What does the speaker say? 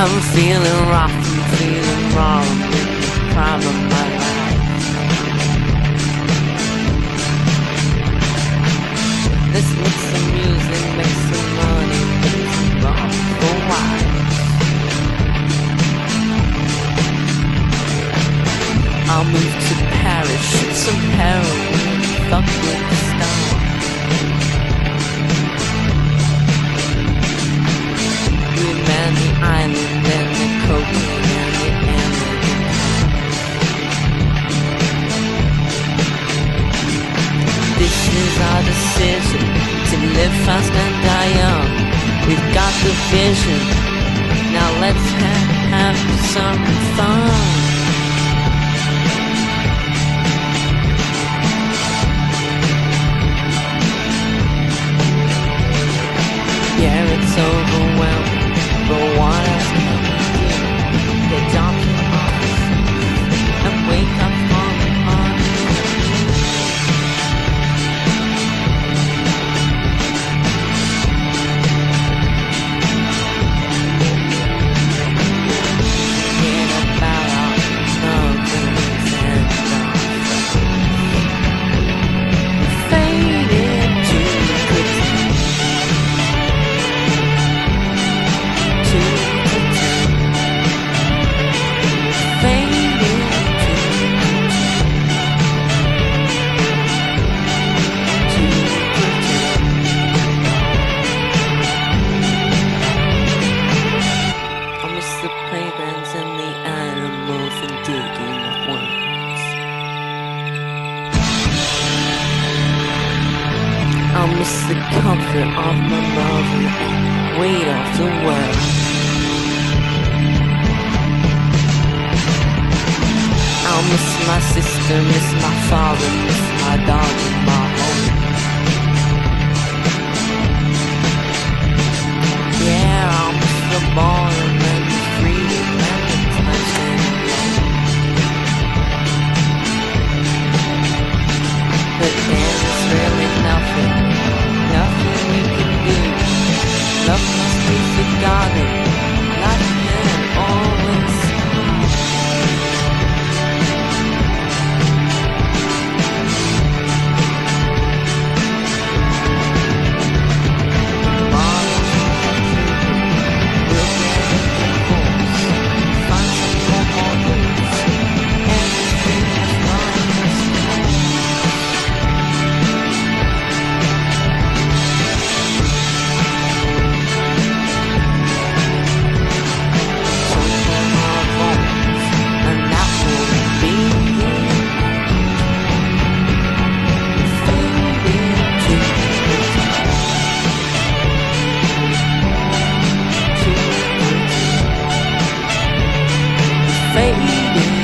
I'm feeling rough, feeling wrong, prime of my life. Let's make some music, make some money, make some wrong for why. I'll move to Paris, shoot some heroin, fuck with the stars. Decision to live fast and die young. We've got the vision. Now let's ha- have some fun. Miss the comfort of my mother weight of the world. I miss my sister, miss my father, miss my my 每一。